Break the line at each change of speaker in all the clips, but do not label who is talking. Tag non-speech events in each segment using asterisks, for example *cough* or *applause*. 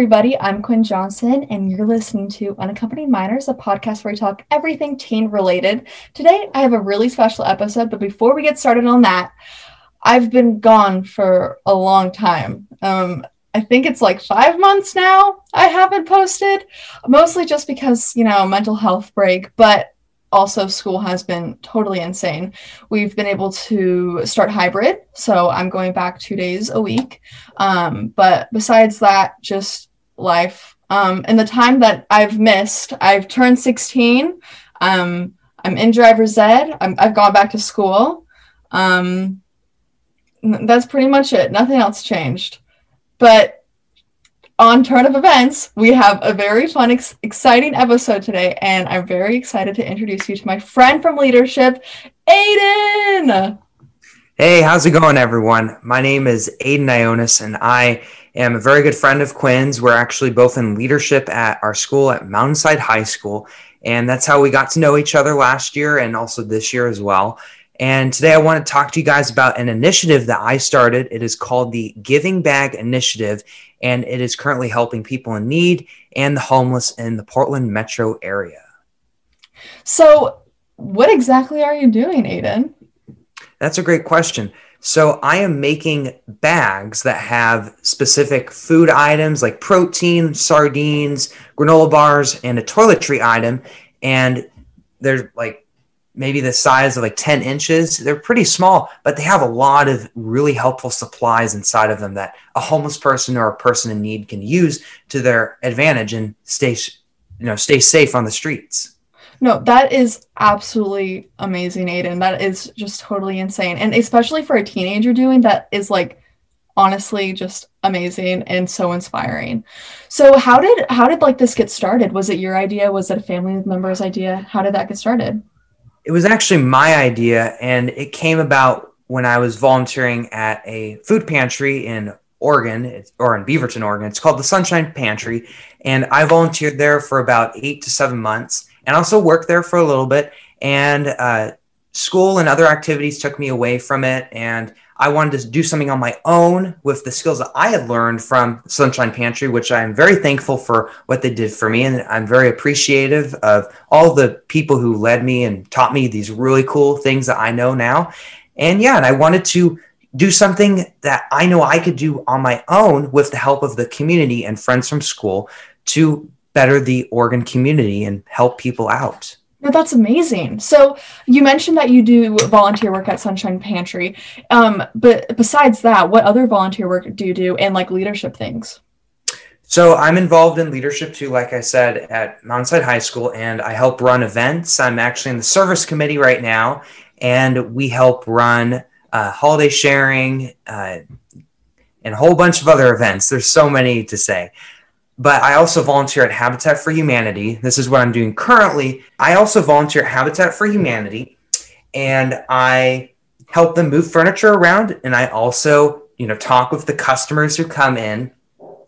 everybody. I'm Quinn Johnson, and you're listening to Unaccompanied Minors, a podcast where we talk everything teen related. Today, I have a really special episode, but before we get started on that, I've been gone for a long time. Um, I think it's like five months now. I haven't posted, mostly just because, you know, mental health break, but also school has been totally insane. We've been able to start hybrid, so I'm going back two days a week. Um, but besides that, just life. Um, and the time that I've missed, I've turned 16. Um, I'm in driver's ed. i have gone back to school. Um, that's pretty much it. Nothing else changed. But on Turn of Events, we have a very fun, ex- exciting episode today, and I'm very excited to introduce you to my friend from leadership, Aidan.
Hey, how's it going, everyone? My name is Aidan Ionis, and I am a very good friend of Quinn's. We're actually both in leadership at our school at Mountainside High School, and that's how we got to know each other last year and also this year as well. And today I want to talk to you guys about an initiative that I started. It is called the Giving Bag Initiative, and it is currently helping people in need and the homeless in the Portland metro area.
So, what exactly are you doing, Aidan?
That's a great question. So, I am making bags that have specific food items like protein, sardines, granola bars, and a toiletry item. And they're like maybe the size of like 10 inches. They're pretty small, but they have a lot of really helpful supplies inside of them that a homeless person or a person in need can use to their advantage and stay, you know, stay safe on the streets.
No, that is absolutely amazing, Aidan. That is just totally insane. And especially for a teenager doing that is like honestly just amazing and so inspiring. So how did how did like this get started? Was it your idea? Was it a family member's idea? How did that get started?
It was actually my idea, and it came about when I was volunteering at a food pantry in Oregon, or in Beaverton, Oregon. It's called the Sunshine Pantry, and I volunteered there for about eight to seven months, and also worked there for a little bit. And uh, school and other activities took me away from it, and I wanted to do something on my own with the skills that I had learned from Sunshine Pantry, which I'm very thankful for what they did for me. And I'm very appreciative of all the people who led me and taught me these really cool things that I know now. And yeah, and I wanted to do something that I know I could do on my own with the help of the community and friends from school to better the Oregon community and help people out.
No, that's amazing. So you mentioned that you do volunteer work at Sunshine Pantry. Um, but besides that, what other volunteer work do you do and like leadership things?
So I'm involved in leadership too, like I said, at Mountainside High School, and I help run events. I'm actually in the service committee right now, and we help run uh, holiday sharing uh, and a whole bunch of other events. There's so many to say but I also volunteer at Habitat for Humanity. This is what I'm doing currently. I also volunteer at Habitat for Humanity and I help them move furniture around and I also, you know, talk with the customers who come in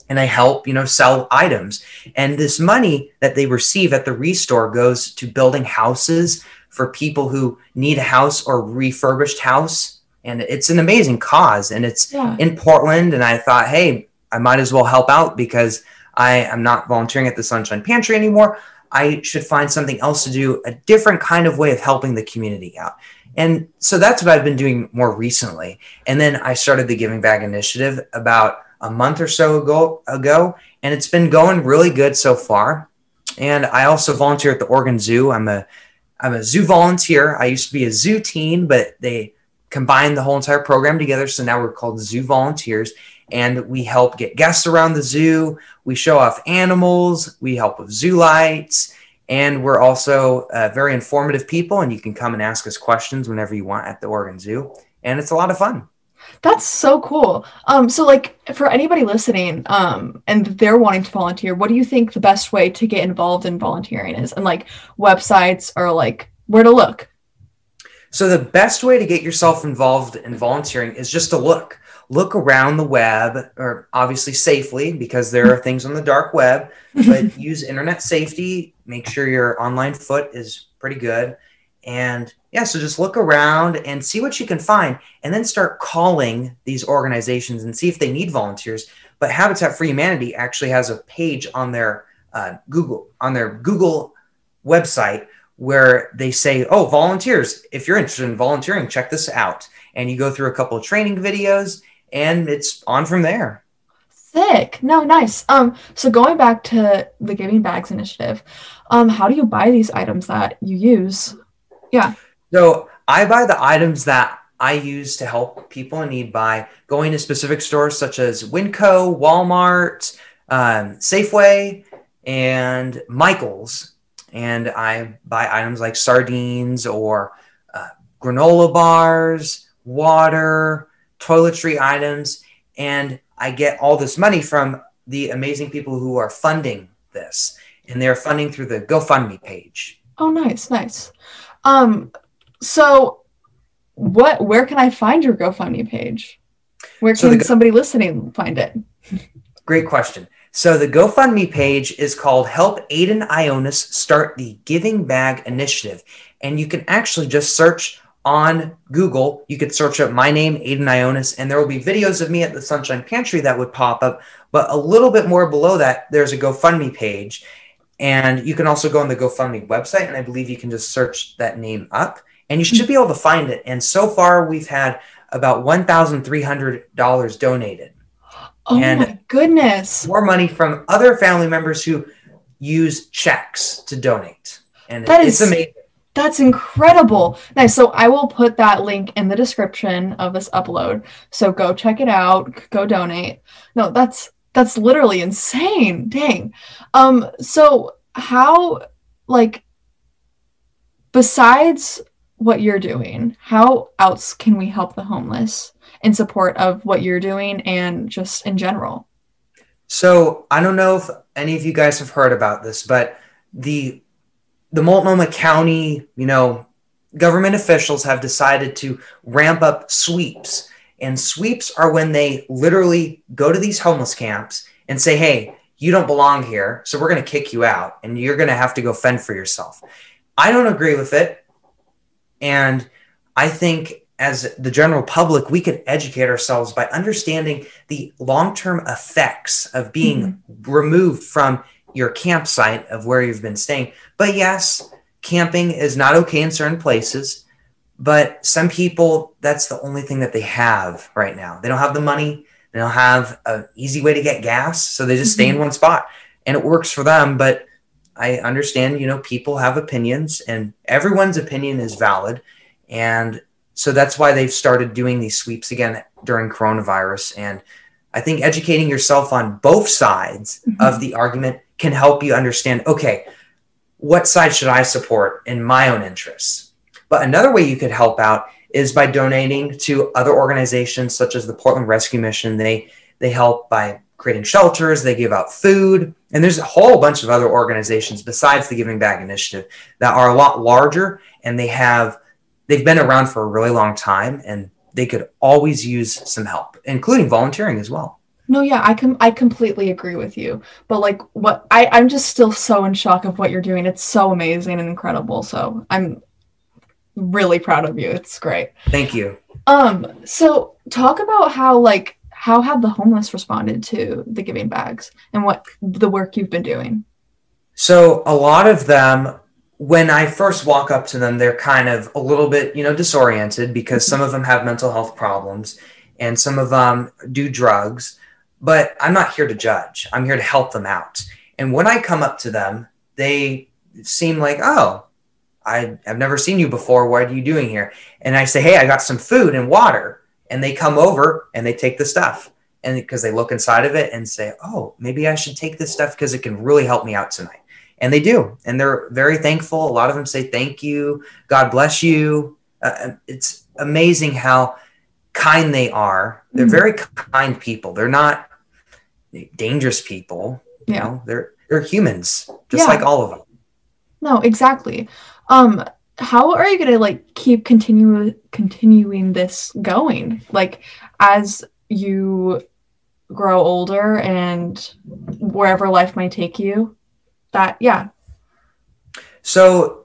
and I help, you know, sell items. And this money that they receive at the restore goes to building houses for people who need a house or refurbished house. And it's an amazing cause and it's yeah. in Portland and I thought, "Hey, I might as well help out because I am not volunteering at the Sunshine Pantry anymore. I should find something else to do, a different kind of way of helping the community out. And so that's what I've been doing more recently. And then I started the Giving Bag Initiative about a month or so ago, ago and it's been going really good so far. And I also volunteer at the Oregon Zoo. I'm a I'm a zoo volunteer. I used to be a zoo teen, but they combined the whole entire program together. So now we're called Zoo Volunteers and we help get guests around the zoo. We show off animals, we help with zoo lights, and we're also uh, very informative people. And you can come and ask us questions whenever you want at the Oregon Zoo, and it's a lot of fun.
That's so cool. Um, so like for anybody listening, um, and they're wanting to volunteer, what do you think the best way to get involved in volunteering is? And like websites or like where to look?
So the best way to get yourself involved in volunteering is just to look look around the web, or obviously safely, because there are things on the dark web, but *laughs* use internet safety. Make sure your online foot is pretty good. And yeah, so just look around and see what you can find, and then start calling these organizations and see if they need volunteers. But Habitat for Humanity actually has a page on their uh, Google on their Google website where they say, "Oh, volunteers! If you're interested in volunteering, check this out." And you go through a couple of training videos, and it's on from there.
Sick. No, nice. Um, so going back to the Giving Bags initiative, um, how do you buy these items that you use? Yeah.
So I buy the items that I use to help people in need by going to specific stores such as Winco, Walmart, um, Safeway, and Michaels. And I buy items like sardines or uh, granola bars, water, toiletry items, and I get all this money from the amazing people who are funding this, and they're funding through the GoFundMe page.
Oh, nice, nice. Um, so what? Where can I find your GoFundMe page? Where can so Go- somebody listening find it?
Great question. So the GoFundMe page is called Help Aidan Ionis Start the Giving Bag Initiative. And you can actually just search on Google, you could search up my name, Aidan Ionis, and there will be videos of me at the Sunshine Pantry that would pop up. But a little bit more below that, there's a GoFundMe page. And you can also go on the GoFundMe website, and I believe you can just search that name up, and you should be able to find it. And so far, we've had about $1,300 donated.
Oh and my goodness.
More money from other family members who use checks to donate. And that it's is, amazing.
That's incredible. Nice. So I will put that link in the description of this upload. So go check it out, go donate. No, that's that's literally insane. Dang. Um so how like besides what you're doing, how else can we help the homeless in support of what you're doing and just in general?
So, I don't know if any of you guys have heard about this, but the the Multnomah County, you know, government officials have decided to ramp up sweeps. And sweeps are when they literally go to these homeless camps and say, hey, you don't belong here, so we're going to kick you out and you're going to have to go fend for yourself. I don't agree with it. And I think as the general public, we could educate ourselves by understanding the long term effects of being mm-hmm. removed from your campsite of where you've been staying. But yes, camping is not okay in certain places. But some people, that's the only thing that they have right now. They don't have the money. They don't have an easy way to get gas. So they just mm-hmm. stay in mm-hmm. one spot and it works for them. But I understand, you know, people have opinions and everyone's opinion is valid. And so that's why they've started doing these sweeps again during coronavirus. And I think educating yourself on both sides mm-hmm. of the argument can help you understand okay, what side should I support in my own interests? But another way you could help out is by donating to other organizations such as the Portland Rescue Mission. They they help by creating shelters, they give out food, and there's a whole bunch of other organizations besides the Giving Bag Initiative that are a lot larger and they have they've been around for a really long time and they could always use some help, including volunteering as well.
No, yeah, I can I completely agree with you. But like what I I'm just still so in shock of what you're doing. It's so amazing and incredible. So I'm really proud of you. It's great.
Thank you.
Um so talk about how like how have the homeless responded to the giving bags and what the work you've been doing?
So a lot of them when I first walk up to them, they're kind of a little bit, you know, disoriented because some of them have mental health problems and some of them do drugs but I'm not here to judge. I'm here to help them out. And when I come up to them, they seem like, oh, I, have never seen you before. What are you doing here? And I say, hey, I got some food and water. And they come over and they take the stuff. And because they look inside of it and say, oh, maybe I should take this stuff because it can really help me out tonight. And they do. And they're very thankful. A lot of them say, thank you. God bless you. Uh, it's amazing how kind they are. They're mm-hmm. very kind people. They're not dangerous people. You yeah. know, they're they're humans, just yeah. like all of them.
No, exactly. Um, how are you gonna like keep continue continuing this going? Like as you grow older and wherever life might take you, that yeah.
So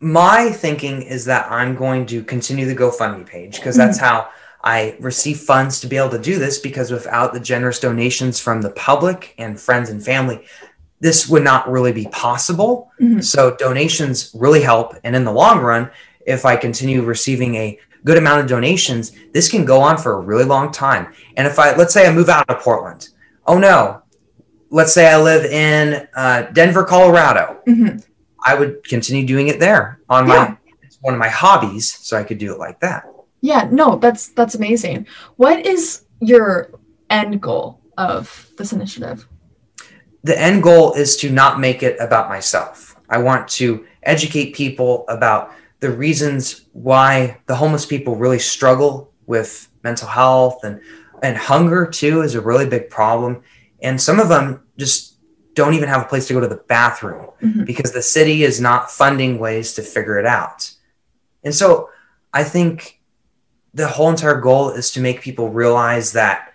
my thinking is that I'm going to continue the GoFundMe page because that's mm-hmm. how I receive funds to be able to do this because without the generous donations from the public and friends and family, this would not really be possible.
Mhm.
So donations really help. And in the long run, if I continue receiving a good amount of donations, this can go on for a really long time. And if I, let's say I move out of Portland, oh no, let's say I live in uh, Denver, Colorado,
Mhm.
I would continue doing it there on my, it's one of my hobbies. So I could do it like that.
Yeah, no, that's that's amazing. What is your end goal of this initiative?
the end goal is to not make it about myself. I want to educate people about the reasons why the homeless people really struggle with mental health and and hunger too is a really big problem. And some of them just don't even have a place to go to the bathroom
Mhm.
because the city is not funding ways to figure it out. And so I think the whole entire goal is to make people realize that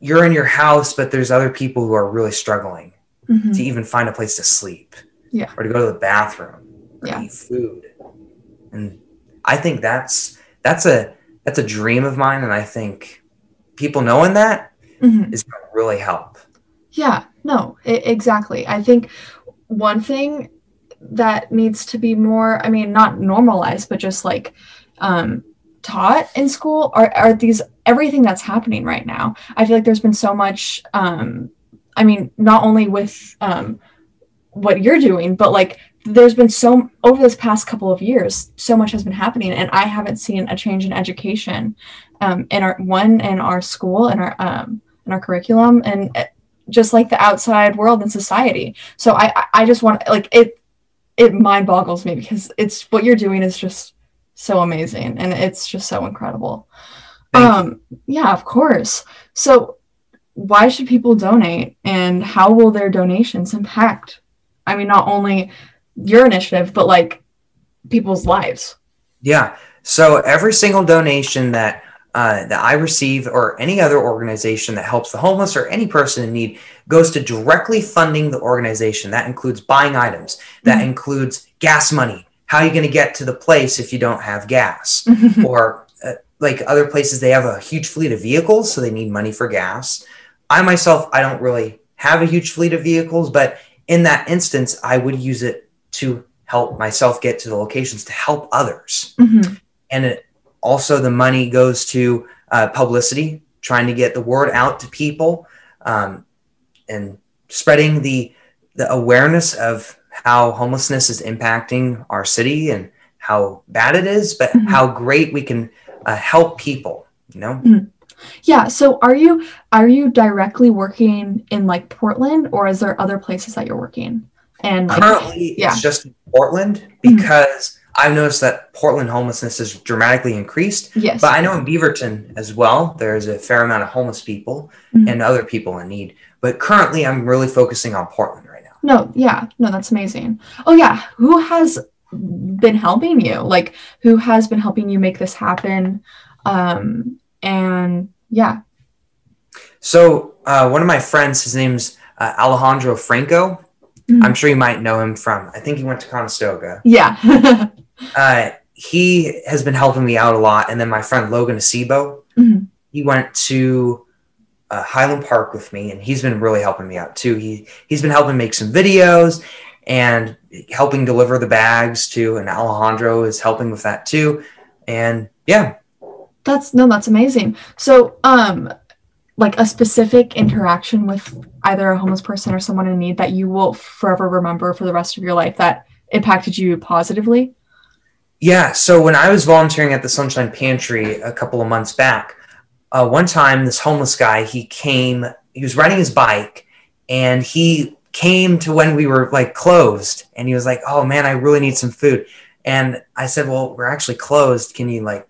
you're in your house, but there's other people who are really struggling
Mhm.
to even find a place to sleep
Yeah.
or to go to the bathroom or
Yeah.
eat food. And I think that's that's a that's a dream of mine. And I think people knowing that
Mhm.
is going to really help.
Yeah, no, exactly. I think one thing that needs to be more, I mean, not normalized, but just like um, taught in school are, are these everything that's happening right now. I feel like there's been so much, um, I mean, not only with um, what you're doing, but like there's been so over this past couple of years, so much has been happening, and I haven't seen a change in education um, in our one in our school and our um, in our curriculum and uh, just like the outside world and society. So I- I just want like it it mind boggles me because it's what you're doing is just so amazing and it's just so incredible.
Thank you.
um yeah, of course. So why should people donate and how will their donations impact I mean not only your initiative but like people's lives.
Yeah. So every single donation that uh, that I receive, or any other organization that helps the homeless or any person in need, goes to directly funding the organization. That includes buying items. That
Mhm.
includes gas money. How are you going to get to the place if you don't have gas? *laughs* or uh, like other places they have a huge fleet of vehicles so they need money for gas i myself i don't really have a huge fleet of vehicles but in that instance i would use it to help myself get to the locations to help others
Mhm.
and it also the money goes to uh, publicity trying to get the word out to people um, and spreading the the awareness of how homelessness is impacting our city and how bad it is but
Mhm.
how great we can uh, help people you know
Yeah, so are you are you directly working in like Portland or is there other places that you're working? And like,
currently
yeah.
it's just in portland because i've noticed that portland homelessness has dramatically increased
yes.
But I know in Beaverton as well, there's a fair amount of homeless people
Mhm.
and other people in need. But currently, I'm really focusing on Portland.
No, yeah, no, that's amazing. Oh yeah, who has been helping you? Like who has been helping you make this happen? Um and yeah.
So, uh, one of my friends, his name's uh, Alejandro Franco.
Mhm.
I'm sure you might know him from, I think he went to Conestoga.
Yeah. *laughs*
Uh, he has been helping me out a lot. And then my friend Logan Acebo,
Mhm.
he went to uh, Highland Park with me, and he's been really helping me out too. He he's been helping make some videos and helping deliver the bags too. And Alejandro is helping with that too. And yeah,
That's no, that's amazing. So, um, like a specific interaction with either a homeless person or someone in need that you will forever remember for the rest of your life that impacted you positively.
Yeah, so when I was volunteering at the Sunshine Pantry a couple of months back, uh, one time this homeless guy he came, he was riding his bike, and he came to when we were like closed, and he was like, "Oh man, I really need some food," and I said, "Well, we're actually closed. Can you like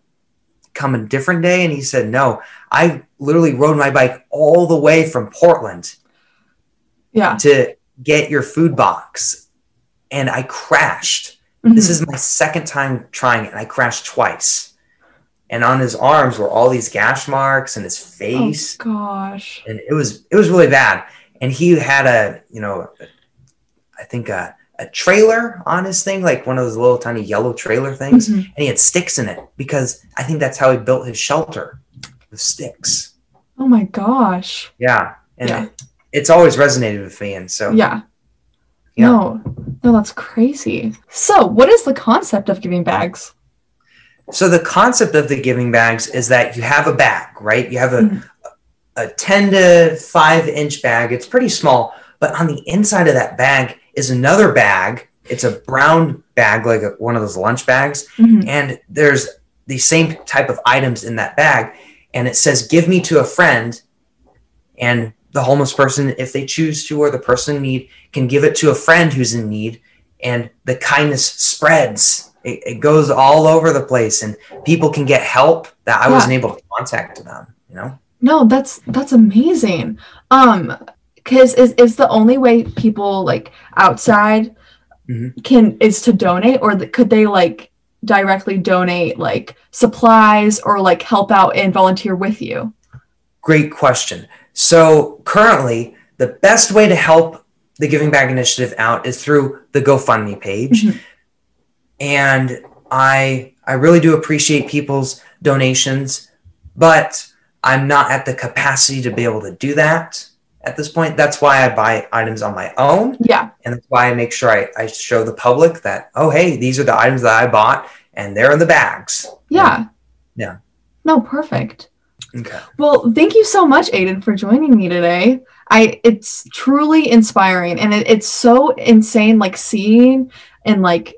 come a different day?" And he said, "No, I literally rode my bike all the way from Portland
Yeah.
to get your food box, and I crashed."
Mhm.
This is my second time trying it, and I crashed twice. And on his arms were all these gash marks and his face,
Oh, gosh.
and it was it was really bad. And he had a you know, I think a, a trailer on his thing, like one of those little tiny yellow trailer things,
Mhm.
and he had sticks in it because I think that's how he built his shelter with sticks.
Oh my gosh.
Yeah, and
Yeah.
It, it's always resonated with me, and so
Yeah.
Yeah.
No. No, that's crazy. So, what is the concept of giving bags?
So the concept of the giving bags is that you have a bag, right? You have a,
Mhm.
a 10 to 5 inch bag. It's pretty small, but on the inside of that bag is another bag. It's a brown bag, like a, one of those lunch bags.
Mhm.
And there's the same type of items in that bag. And it says, give me to a friend. And the homeless person, if they choose to, or the person in need, can give it to a friend who's in need. And the kindness spreads. It, it goes all over the place, and people can get help that I
Yeah.
wasn't able to contact them. You know,
No, that's that's amazing. Um cuz is is the only way people like outside
Mhm.
can is to donate or th- could they like directly donate like supplies or like help out and volunteer with you?
great question. So currently, the best way to help the Giving Bag Initiative out is through the GoFundMe page.
Mhm.
And I I really do appreciate people's donations, but I'm not at the capacity to be able to do that at this point. That's why I buy items on my own,
Yeah.
and that's why I make sure I, I show the public that oh hey these are the items that I bought and they're in the bags.
Yeah.
Yeah.
No, perfect.
Okay.
Well, thank you so much, Aidan, for joining me today. I it's truly inspiring and it, it's so insane like seeing and like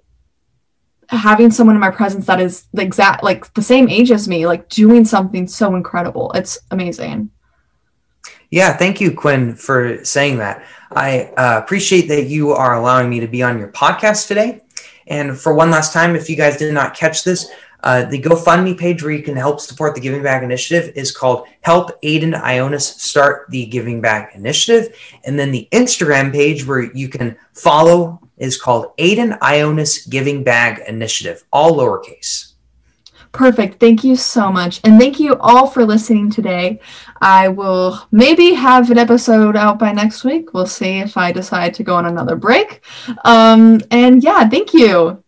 having someone in my presence that is the exact like the same age as me, like doing something so incredible. It's amazing.
Yeah, thank you, Quinn, for saying that. I uh, appreciate that you are allowing me to be on your podcast today. And for one last time, if you guys did not catch this, uh, the GoFundMe page where you can help support the Giving Bag Initiative is called Help Aidan Ionis Start the Giving Bag Initiative. And then the Instagram page where you can follow is called Aidan Ionis Giving Bag Initiative, all lowercase.
Perfect. Thank you so much. And thank you all for listening today. I will maybe have an episode out by next week. We'll see if I decide to go on another break. Um, and yeah, thank you.